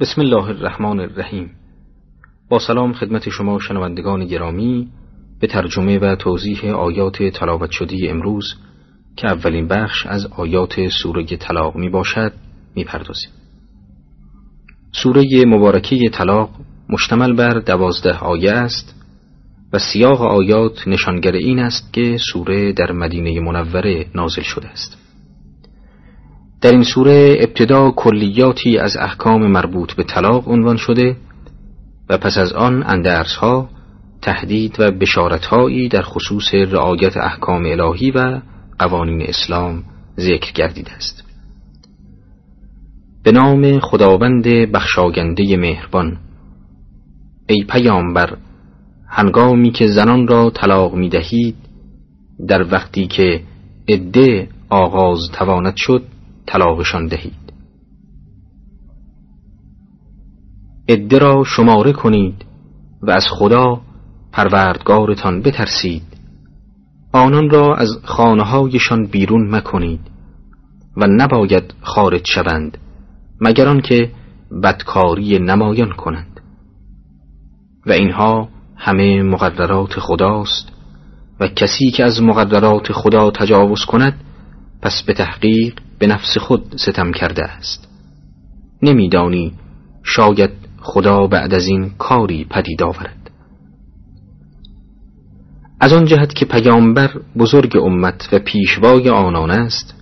بسم الله الرحمن الرحیم با سلام خدمت شما شنوندگان گرامی به ترجمه و توضیح آیات تلاوت شده امروز که اولین بخش از آیات سوره طلاق می باشد می پردازیم. سوره مبارکه طلاق مشتمل بر دوازده آیه است و سیاق آیات نشانگر این است که سوره در مدینه منوره نازل شده است. در این سوره ابتدا کلیاتی از احکام مربوط به طلاق عنوان شده و پس از آن اندرسها تهدید و بشارتهایی در خصوص رعایت احکام الهی و قوانین اسلام ذکر گردیده است. به نام خداوند بخشاینده مهربان ای پیامبر هنگامی که زنان را طلاق می دهید در وقتی که عده آغاز تواند شد طلاقشان دهید. عده را شماره کنید و از خدا پروردگارتان بترسید. آنان را از خانه هایشان بیرون مکنید و نباید خارج شوند مگر آنکه بدکاری نمایان کنند. و اینها همه مقررات خداست و کسی که از مقررات خدا تجاوز کند پس به تحقیق به نفس خود ستم کرده است. نمیدانی شاید خدا بعد از این کاری پدید آورد. از آن جهت که پیامبر بزرگ امت و پیشوای آنان است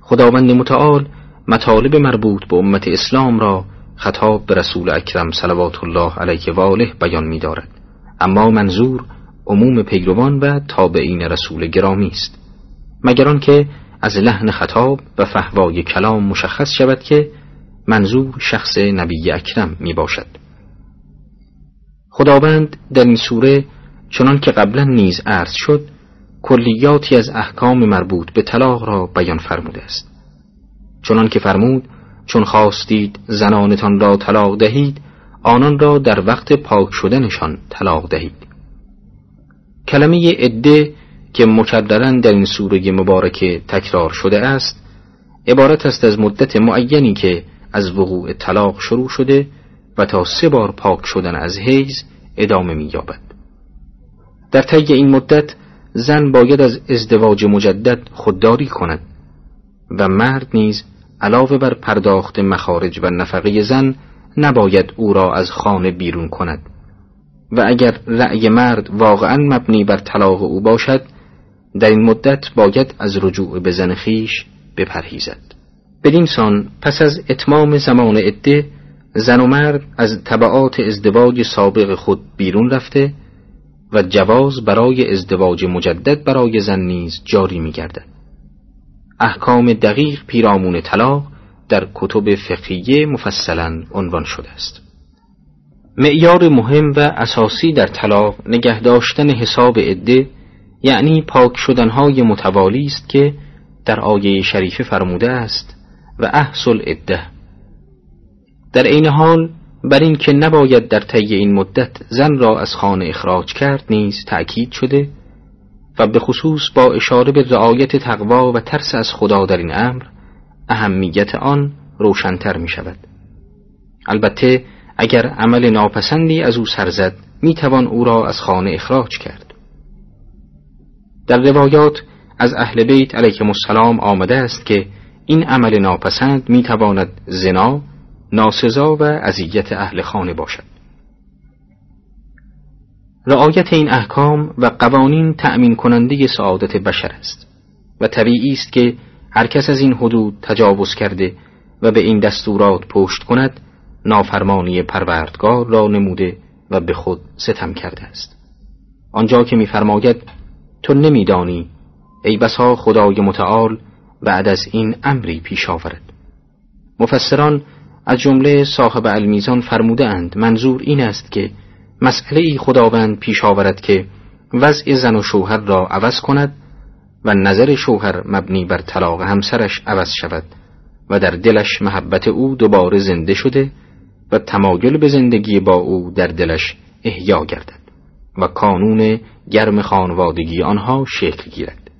خداوند متعال مطالب مربوط به امت اسلام را خطاب به رسول اکرم صلوات الله علیه و آله بیان می دارد. اما منظور عموم پیروان و تابعین رسول گرامی است. مگر آنکه از لحن خطاب و فهوای کلام مشخص شود که منظور شخص نبی اکرم می باشد خداوند در این سوره چنان که قبلا نیز عرض شد کلیاتی از احکام مربوط به طلاق را بیان فرموده است. چنان که فرمود چون خواستید زنانتان را طلاق دهید آنان را در وقت پاک شدنشان طلاق دهید. کلمه عده که مکررن در این سوره مبارکه تکرار شده است عبارت است از مدت معینی که از وقوع طلاق شروع شده و تا سه بار پاک شدن از حیز ادامه می‌یابد. در طی این مدت زن باید از ازدواج مجدد خودداری کند و مرد نیز علاوه بر پرداخت مخارج و نفقه زن نباید او را از خانه بیرون کند و اگر رأی مرد واقعا مبنی بر طلاق او باشد در این مدت باید از رجوع به زن خیش بپرهیزد بدین سان پس از اتمام زمان عده زن و مرد از طبعات ازدواج سابق خود بیرون رفته و جواز برای ازدواج مجدد برای زن نیز جاری می گردد. احکام دقیق پیرامون طلاق در کتب فقهیه مفصلا عنوان شده است. معیار مهم و اساسی در طلاق نگه داشتن حساب عده یعنی پاک شدنهای متوالی است که در آیه شریفه فرموده است و احسل عده در عین حال بر این که نباید در طی این مدت زن را از خانه اخراج کرد نیز تأکید شده و به خصوص با اشاره به رعایت تقوا و ترس از خدا در این امر اهمیت آن روشنتر می شود البته اگر عمل ناپسندی از او سرزد می توان او را از خانه اخراج کرد. در روایات از اهل بیت علیکم السلام آمده است که این عمل ناپسند می تواند زنا، ناسزا و اذیت اهل خانه باشد. رعایت این احکام و قوانین تأمین کننده سعادت بشر است و طبیعی است که هر کس از این حدود تجاوز کرده و به این دستورات پشت کند نافرمانی پروردگار را نموده و به خود ستم کرده است آنجا که میفرماید تو نمیدانی ای بسا خدای متعال بعد از این امری پیش آورد. مفسران از جمله صاحب المیزان فرموده اند منظور این است که مسئله ای خداوند پیش آورد که وضع زن و شوهر را عوض کند و نظر شوهر مبنی بر طلاق همسرش عوض شود و در دلش محبت او دوباره زنده شده و تمایل به زندگی با او در دلش احیا گردد و کانون گرم خانوادگی آنها شکل گیرد.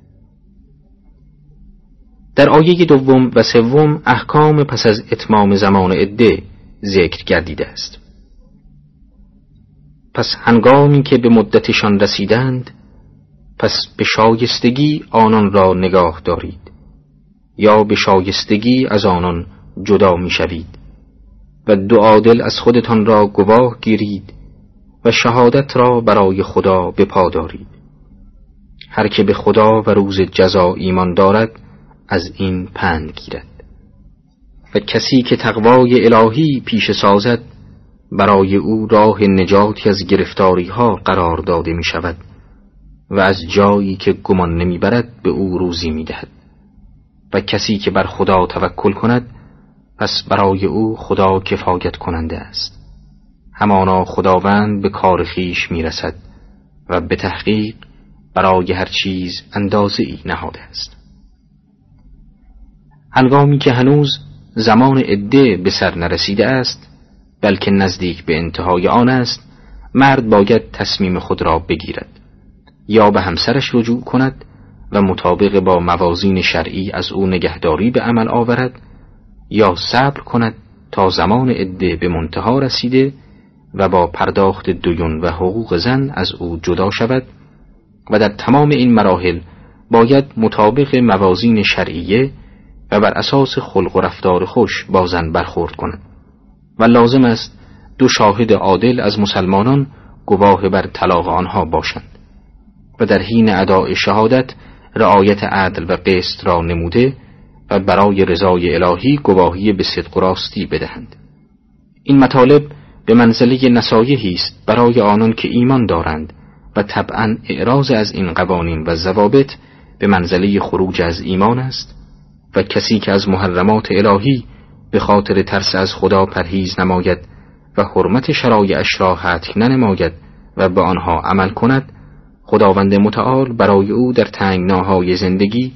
در آیه دوم و سوم احکام پس از اتمام زمان عده ذکر گردیده است. پس هنگامی که به مدتشان رسیدند پس به شایستگی آنان را نگاه دارید یا به شایستگی از آنان جدا می شوید و دو عادل از خودتان را گواه گیرید و شهادت را برای خدا بپادارید هر که به خدا و روز جزا ایمان دارد از این پند گیرد. و کسی که تقوای الهی پیش سازد برای او راه نجاتی از گرفتاری ها قرار داده می شود و از جایی که گمان نمی برد به او روزی می دهد و کسی که بر خدا توکل کند پس برای او خدا کفایت کننده است. همانا خداوند به کار خیش می رسد و به تحقیق برای هر چیز اندازه ای نهاده است. هنگامی که هنوز زمان عده به سر نرسیده است بلکه نزدیک به انتهای آن است مرد باید تصمیم خود را بگیرد. یا به همسرش رجوع کند و مطابق با موازین شرعی از او نگهداری به عمل آورد یا صبر کند تا زمان عده به منتها رسیده و با پرداخت دویون و حقوق زن از او جدا شود و در تمام این مراحل باید مطابق موازین شرعیه و بر اساس خلق و رفتار خوش با زن برخورد کند و لازم است دو شاهد عادل از مسلمانان گواه بر طلاق آنها باشند و در حین اداء شهادت رعایت عدل و قسط را نموده و برای رضای الهی گواهی به صدق و راستی بدهند. این مطالب به منزله نصایحی است برای آنان که ایمان دارند و طبعا اعراض از این قوانین و ضوابط به منزله خروج از ایمان است و کسی که از محرمات الهی به خاطر ترس از خدا پرهیز نماید و حرمت شرایعش را حتک ننماید و به آنها عمل کند خداوند متعال برای او در تنگناهای زندگی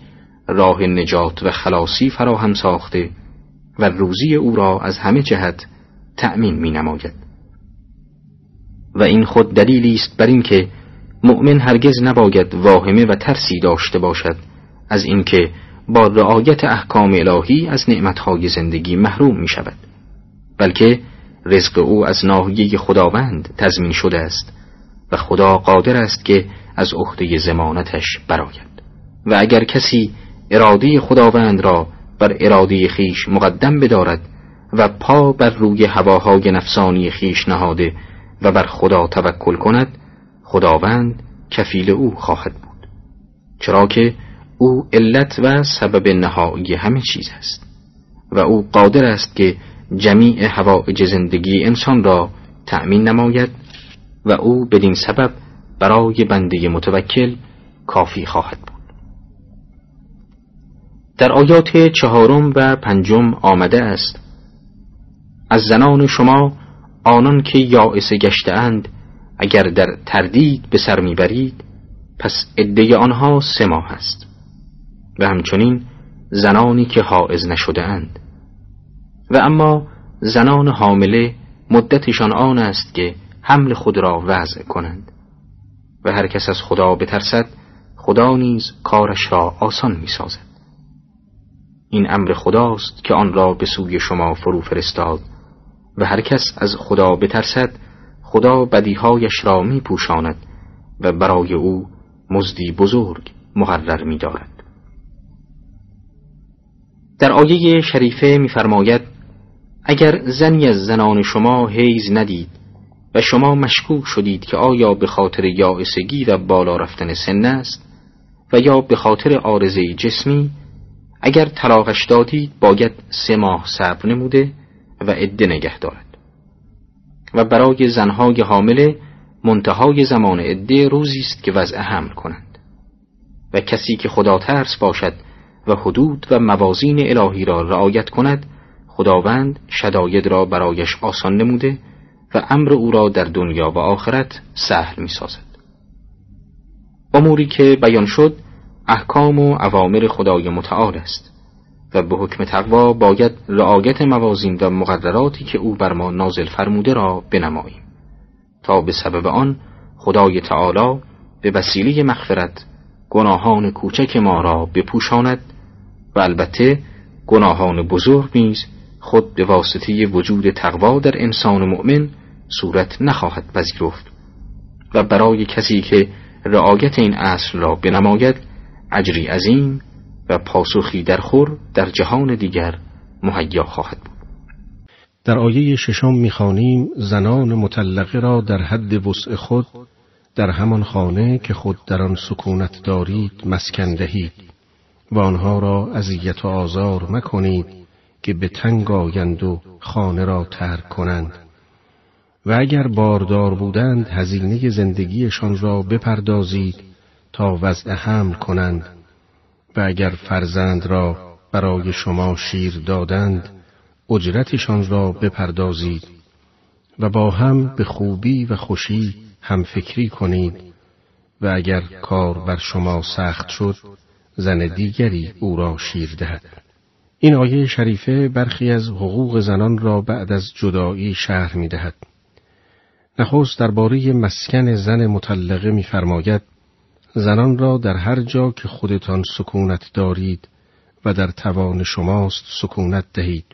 راه نجات و خلاصی فراهم ساخته و روزی او را از همه جهت تأمین می نماید. و این خود دلیلی است بر اینکه مؤمن هرگز نباید واهمه و ترسی داشته باشد از اینکه با رعایت احکام الهی از نعمتهای زندگی محروم می شود بلکه رزق او از ناحیه خداوند تضمین شده است و خدا قادر است که از عهده زمانتش براید و اگر کسی اراده خداوند را بر اراده خیش مقدم بدارد و پا بر روی هواهای نفسانی خیش نهاده و بر خدا توکل کند خداوند کفیل او خواهد بود. چرا که او علت و سبب نهایی همه چیز است و او قادر است که جمیع هوایج زندگی انسان را تأمین نماید و او بدین سبب برای بنده متوکل کافی خواهد بود. در آیات چهارم و پنجم آمده است از زنان شما آنان که یائسه گشتهاند اگر در تردید به سر می‌برید پس عده آنها سه ماه است. و همچنین زنانی که حائز نشده اند و اما زنان حامله مدتشان آن است که حمل خود را وضع کنند. و هر کس از خدا بترسد خدا نیز کارش را آسان می سازد. این امر خداست که آن را به سوی شما فرو فرستاد. و هر کس از خدا بترسد خدا بدیهایش را می پوشاند و برای او مزدی بزرگ مقرر می دارد. در آیه شریفه میفرماید اگر زنی از زنان شما حیز ندید و شما مشکوک شدید که آیا به خاطر یائسگی و بالا رفتن سن است و یا به خاطر آرزه جسمی اگر طلاقش دادید باید سه ماه صبر نموده و عده نگه دارد. و برای زنهای حامله منتهای زمان عده روزی است که وضع حمل کنند. و کسی که خدا ترس باشد و حدود و موازین الهی را رعایت کند خداوند شداید را برایش آسان نموده و امر او را در دنیا و آخرت سهل می سازد. اموری که بیان شد احکام و اوامر خدای متعال است. و به حکم تقوا باید رعایت موازین و مقرراتی که او بر ما نازل فرموده را بنماییم. تا به سبب آن خدای تعالی به وسیله مغفرت گناهان کوچک ما را بپوشاند و البته گناهان بزرگ نیز خود به واسطه وجود تقوا در انسان مؤمن صورت نخواهد پذیرفت و برای کسی که رعایت این اصل را بنماید اجری عظیم و پاسخی در خور در جهان دیگر مهیا خواهد بود. در آیه ششم می‌خوانیم زنان مطلقه را در حد وسع خود در همان خانه که خود در آن سکونت دارید مسکن دهید و آنها را اذیت و آزار مکنید که به تنگ آیند و خانه را ترک کنند. و اگر باردار بودند هزینه زندگیشان را بپردازید تا وضع حمل کنند. و اگر فرزند را برای شما شیر دادند اجرتشان را بپردازید و با هم به خوبی و خوشی هم فکری کنید و اگر کار بر شما سخت شد زن دیگری او را شیر دهد این آیه شریفه برخی از حقوق زنان را بعد از جدایی شهر می دهد. نخست درباره مسکن زن مطلقه میفرماید زنان را در هر جا که خودتان سکونت دارید و در توان شماست سکونت دهید.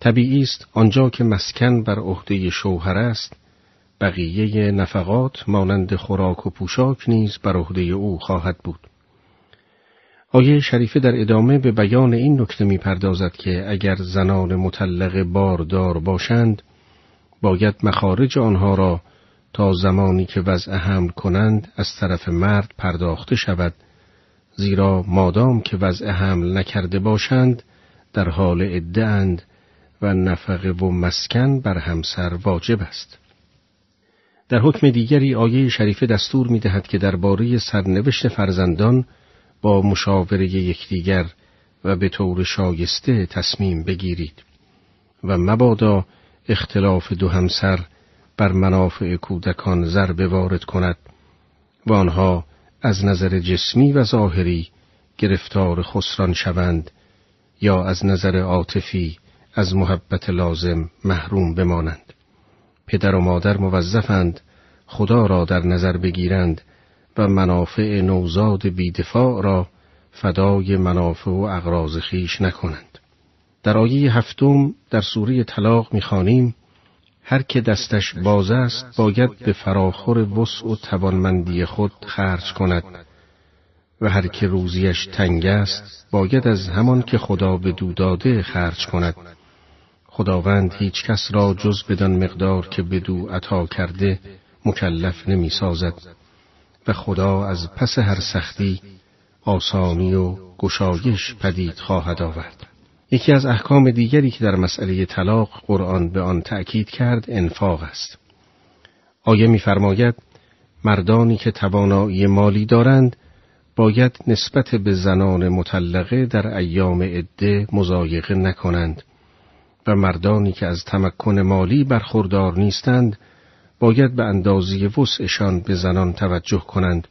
طبیعی است آنجا که مسکن بر عهده شوهر است بقیه نفقات مانند خوراک و پوشاک نیز بر عهده او خواهد بود. آیه شریفه در ادامه به بیان این نکته می‌پردازد که اگر زنان مطلقه باردار باشند باید مخارج آنها را تا زمانی که وضع حمل کنند از طرف مرد پرداخته شود زیرا مادام که وضع حمل نکرده باشند در حال عده و نفقه و مسکن بر همسر واجب است. در حکم دیگری آیه شریفه دستور می دهد که درباره سرنوشت فرزندان با مشاوره یکدیگر و به طور شایسته تصمیم بگیرید و مبادا اختلاف دو همسر بر منافع کودکان ضربه وارد کند و آنها از نظر جسمی و ظاهری گرفتار خسران شوند یا از نظر عاطفی از محبت لازم محروم بمانند. پدر و مادر موظفند خدا را در نظر بگیرند و منافع نوزاد بیدفاع را فدای منافع و اغراض خیش نکنند. در آیه هفتم در سوره طلاق می‌خوانیم هر که دستش باز است باید به فراخور وسع و توانمندی خود خرج کند. و هر که روزیش تنگ است باید از همان که خدا به دو خرج کند. خداوند هیچ کس را جز بدان مقدار که بدو عطا کرده مکلف نمی سازد. و خدا از پس هر سختی آسانی و گشایش پدید خواهد آورد. یکی از احکام دیگری که در مسئله طلاق قرآن به آن تأکید کرد انفاق است. آیه می‌فرماید مردانی که توانایی مالی دارند باید نسبت به زنان مطلقه در ایام عده مزایقه نکنند و مردانی که از تمکن مالی برخوردار نیستند باید به اندازی وسعشان به زنان توجه کنند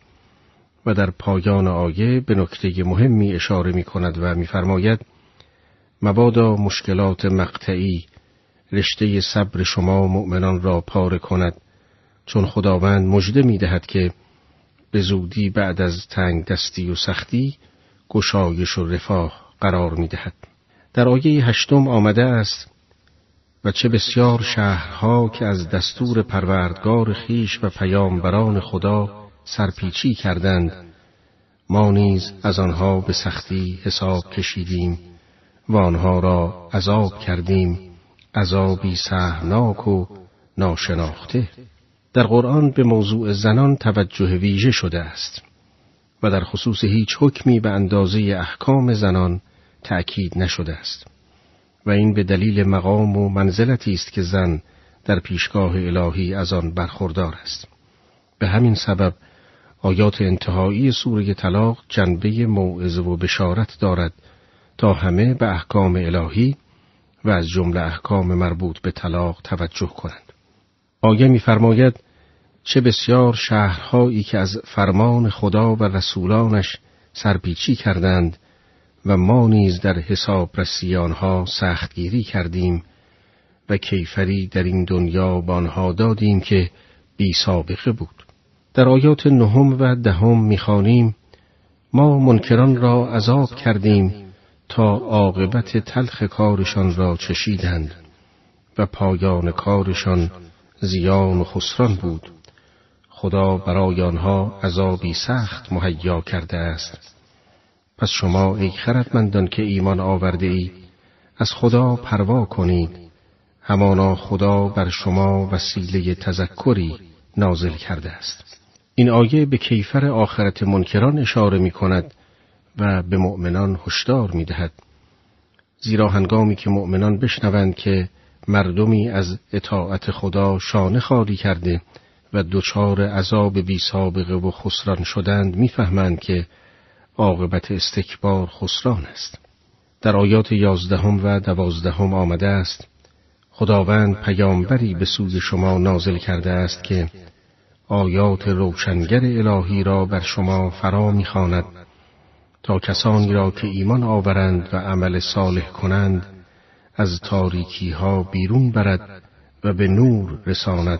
و در پایان آیه به نکته مهمی اشاره می کند و می‌فرماید مبادا مشکلات مقطعی رشته صبر شما مؤمنان را پاره کند چون خداوند مژده می دهد که به زودی بعد از تنگ دستی و سختی گشایش و رفاه قرار می دهد. در آیه هشتم آمده است و چه بسیار شهرها که از دستور پروردگار خیش و پیامبران خدا سرپیچی کردند ما نیز از آنها به سختی حساب کشیدیم و آنها را عذاب کردیم عذابی سهناک و ناشناخته. در قرآن به موضوع زنان توجه ویژه شده است و در خصوص هیچ حکمی به اندازه احکام زنان تأکید نشده است. و این به دلیل مقام و منزلتی است که زن در پیشگاه الهی از آن برخوردار است. به همین سبب آیات انتهایی سوره طلاق جنبه موعظه و بشارت دارد تا همه به احکام الهی و از جمله احکام مربوط به طلاق توجه کنند. آیه می‌فرماید چه بسیار شهرهایی که از فرمان خدا و رسولانش سرپیچی کردند و ما نیز در حساب رسی آنها سختگیری کردیم و کیفری در این دنیا بانها دادیم که بی سابقه بود. در آیات نهم و دهم می‌خوانیم ما منکران را عذاب کردیم تا عاقبت تلخ کارشان را چشیدند و پایان کارشان زیان و خسران بود. خدا برای آنها عذابی سخت مهیا کرده است. پس شما ای خردمندان که ایمان آورده ای از خدا پروا کنید. همانا خدا بر شما وسیله تذکری نازل کرده است. این آیه به کیفر آخرت منکران اشاره می کند و به مؤمنان هشدار می دهد. زیرا هنگامی که مؤمنان بشنوند که مردمی از اطاعت خدا شانه خالی کرده و دچار عذاب بی سابقه و خسران شدند می‌فهمند که عاقبت استکبار خسران است. در آیات یازدهم و دوازدهم آمده است خداوند پیامبری به سوی شما نازل کرده است که آیات روشنگر الهی را بر شما فرا می‌خواند تا کسانی را که ایمان آورند و عمل صالح کنند از تاریکی ها بیرون برد و به نور رساند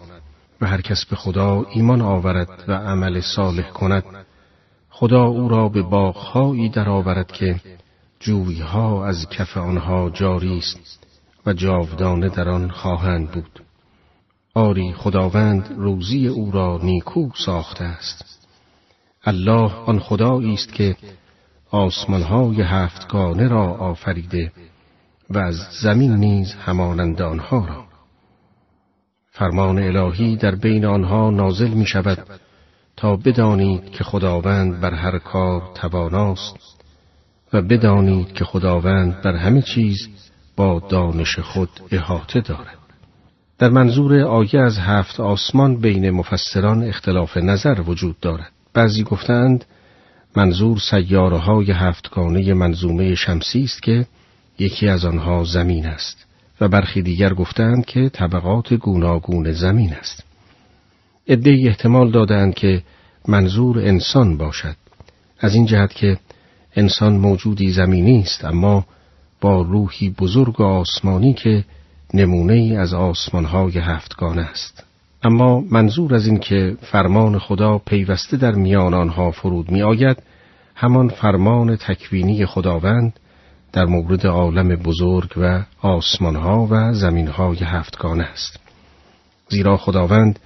و هر کس به خدا ایمان آورد و عمل صالح کند خدا او را به باغهایی درآورد که جویها از کف آنها جاری است و جاودانه در آن خواهند بود. آری خداوند روزی او را نیکو ساخته است. الله آن خدایی است که آسمانهای هفتگانه را آفریده و از زمین نیز همانند آنها را. فرمان الهی در بین آنها نازل می شود تا بدانید که خداوند بر هر کار تواناست و بدانید که خداوند بر همه چیز با دانش خود احاطه دارد. در منظور آیه از هفت آسمان بین مفسران اختلاف نظر وجود دارد. بعضی گفتند منظور سیاره های هفتگانه منظومه شمسی است که یکی از آنها زمین است و برخی دیگر گفتند که طبقات گوناگون زمین است. ادهی احتمال دادند که منظور انسان باشد از این جهت که انسان موجودی زمینی است اما با روحی بزرگ آسمانی که نمونه از آسمانهای هفتگانه است. اما منظور از این که فرمان خدا پیوسته در میان آنها فرود می آید همان فرمان تکوینی خداوند در مورد عالم بزرگ و آسمانها و زمینهای هفتگانه است. زیرا خداوند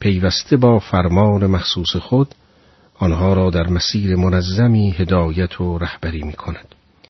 پیوسته با فرمان مخصوص خود آنها را در مسیر منظمی هدایت و رهبری می کند.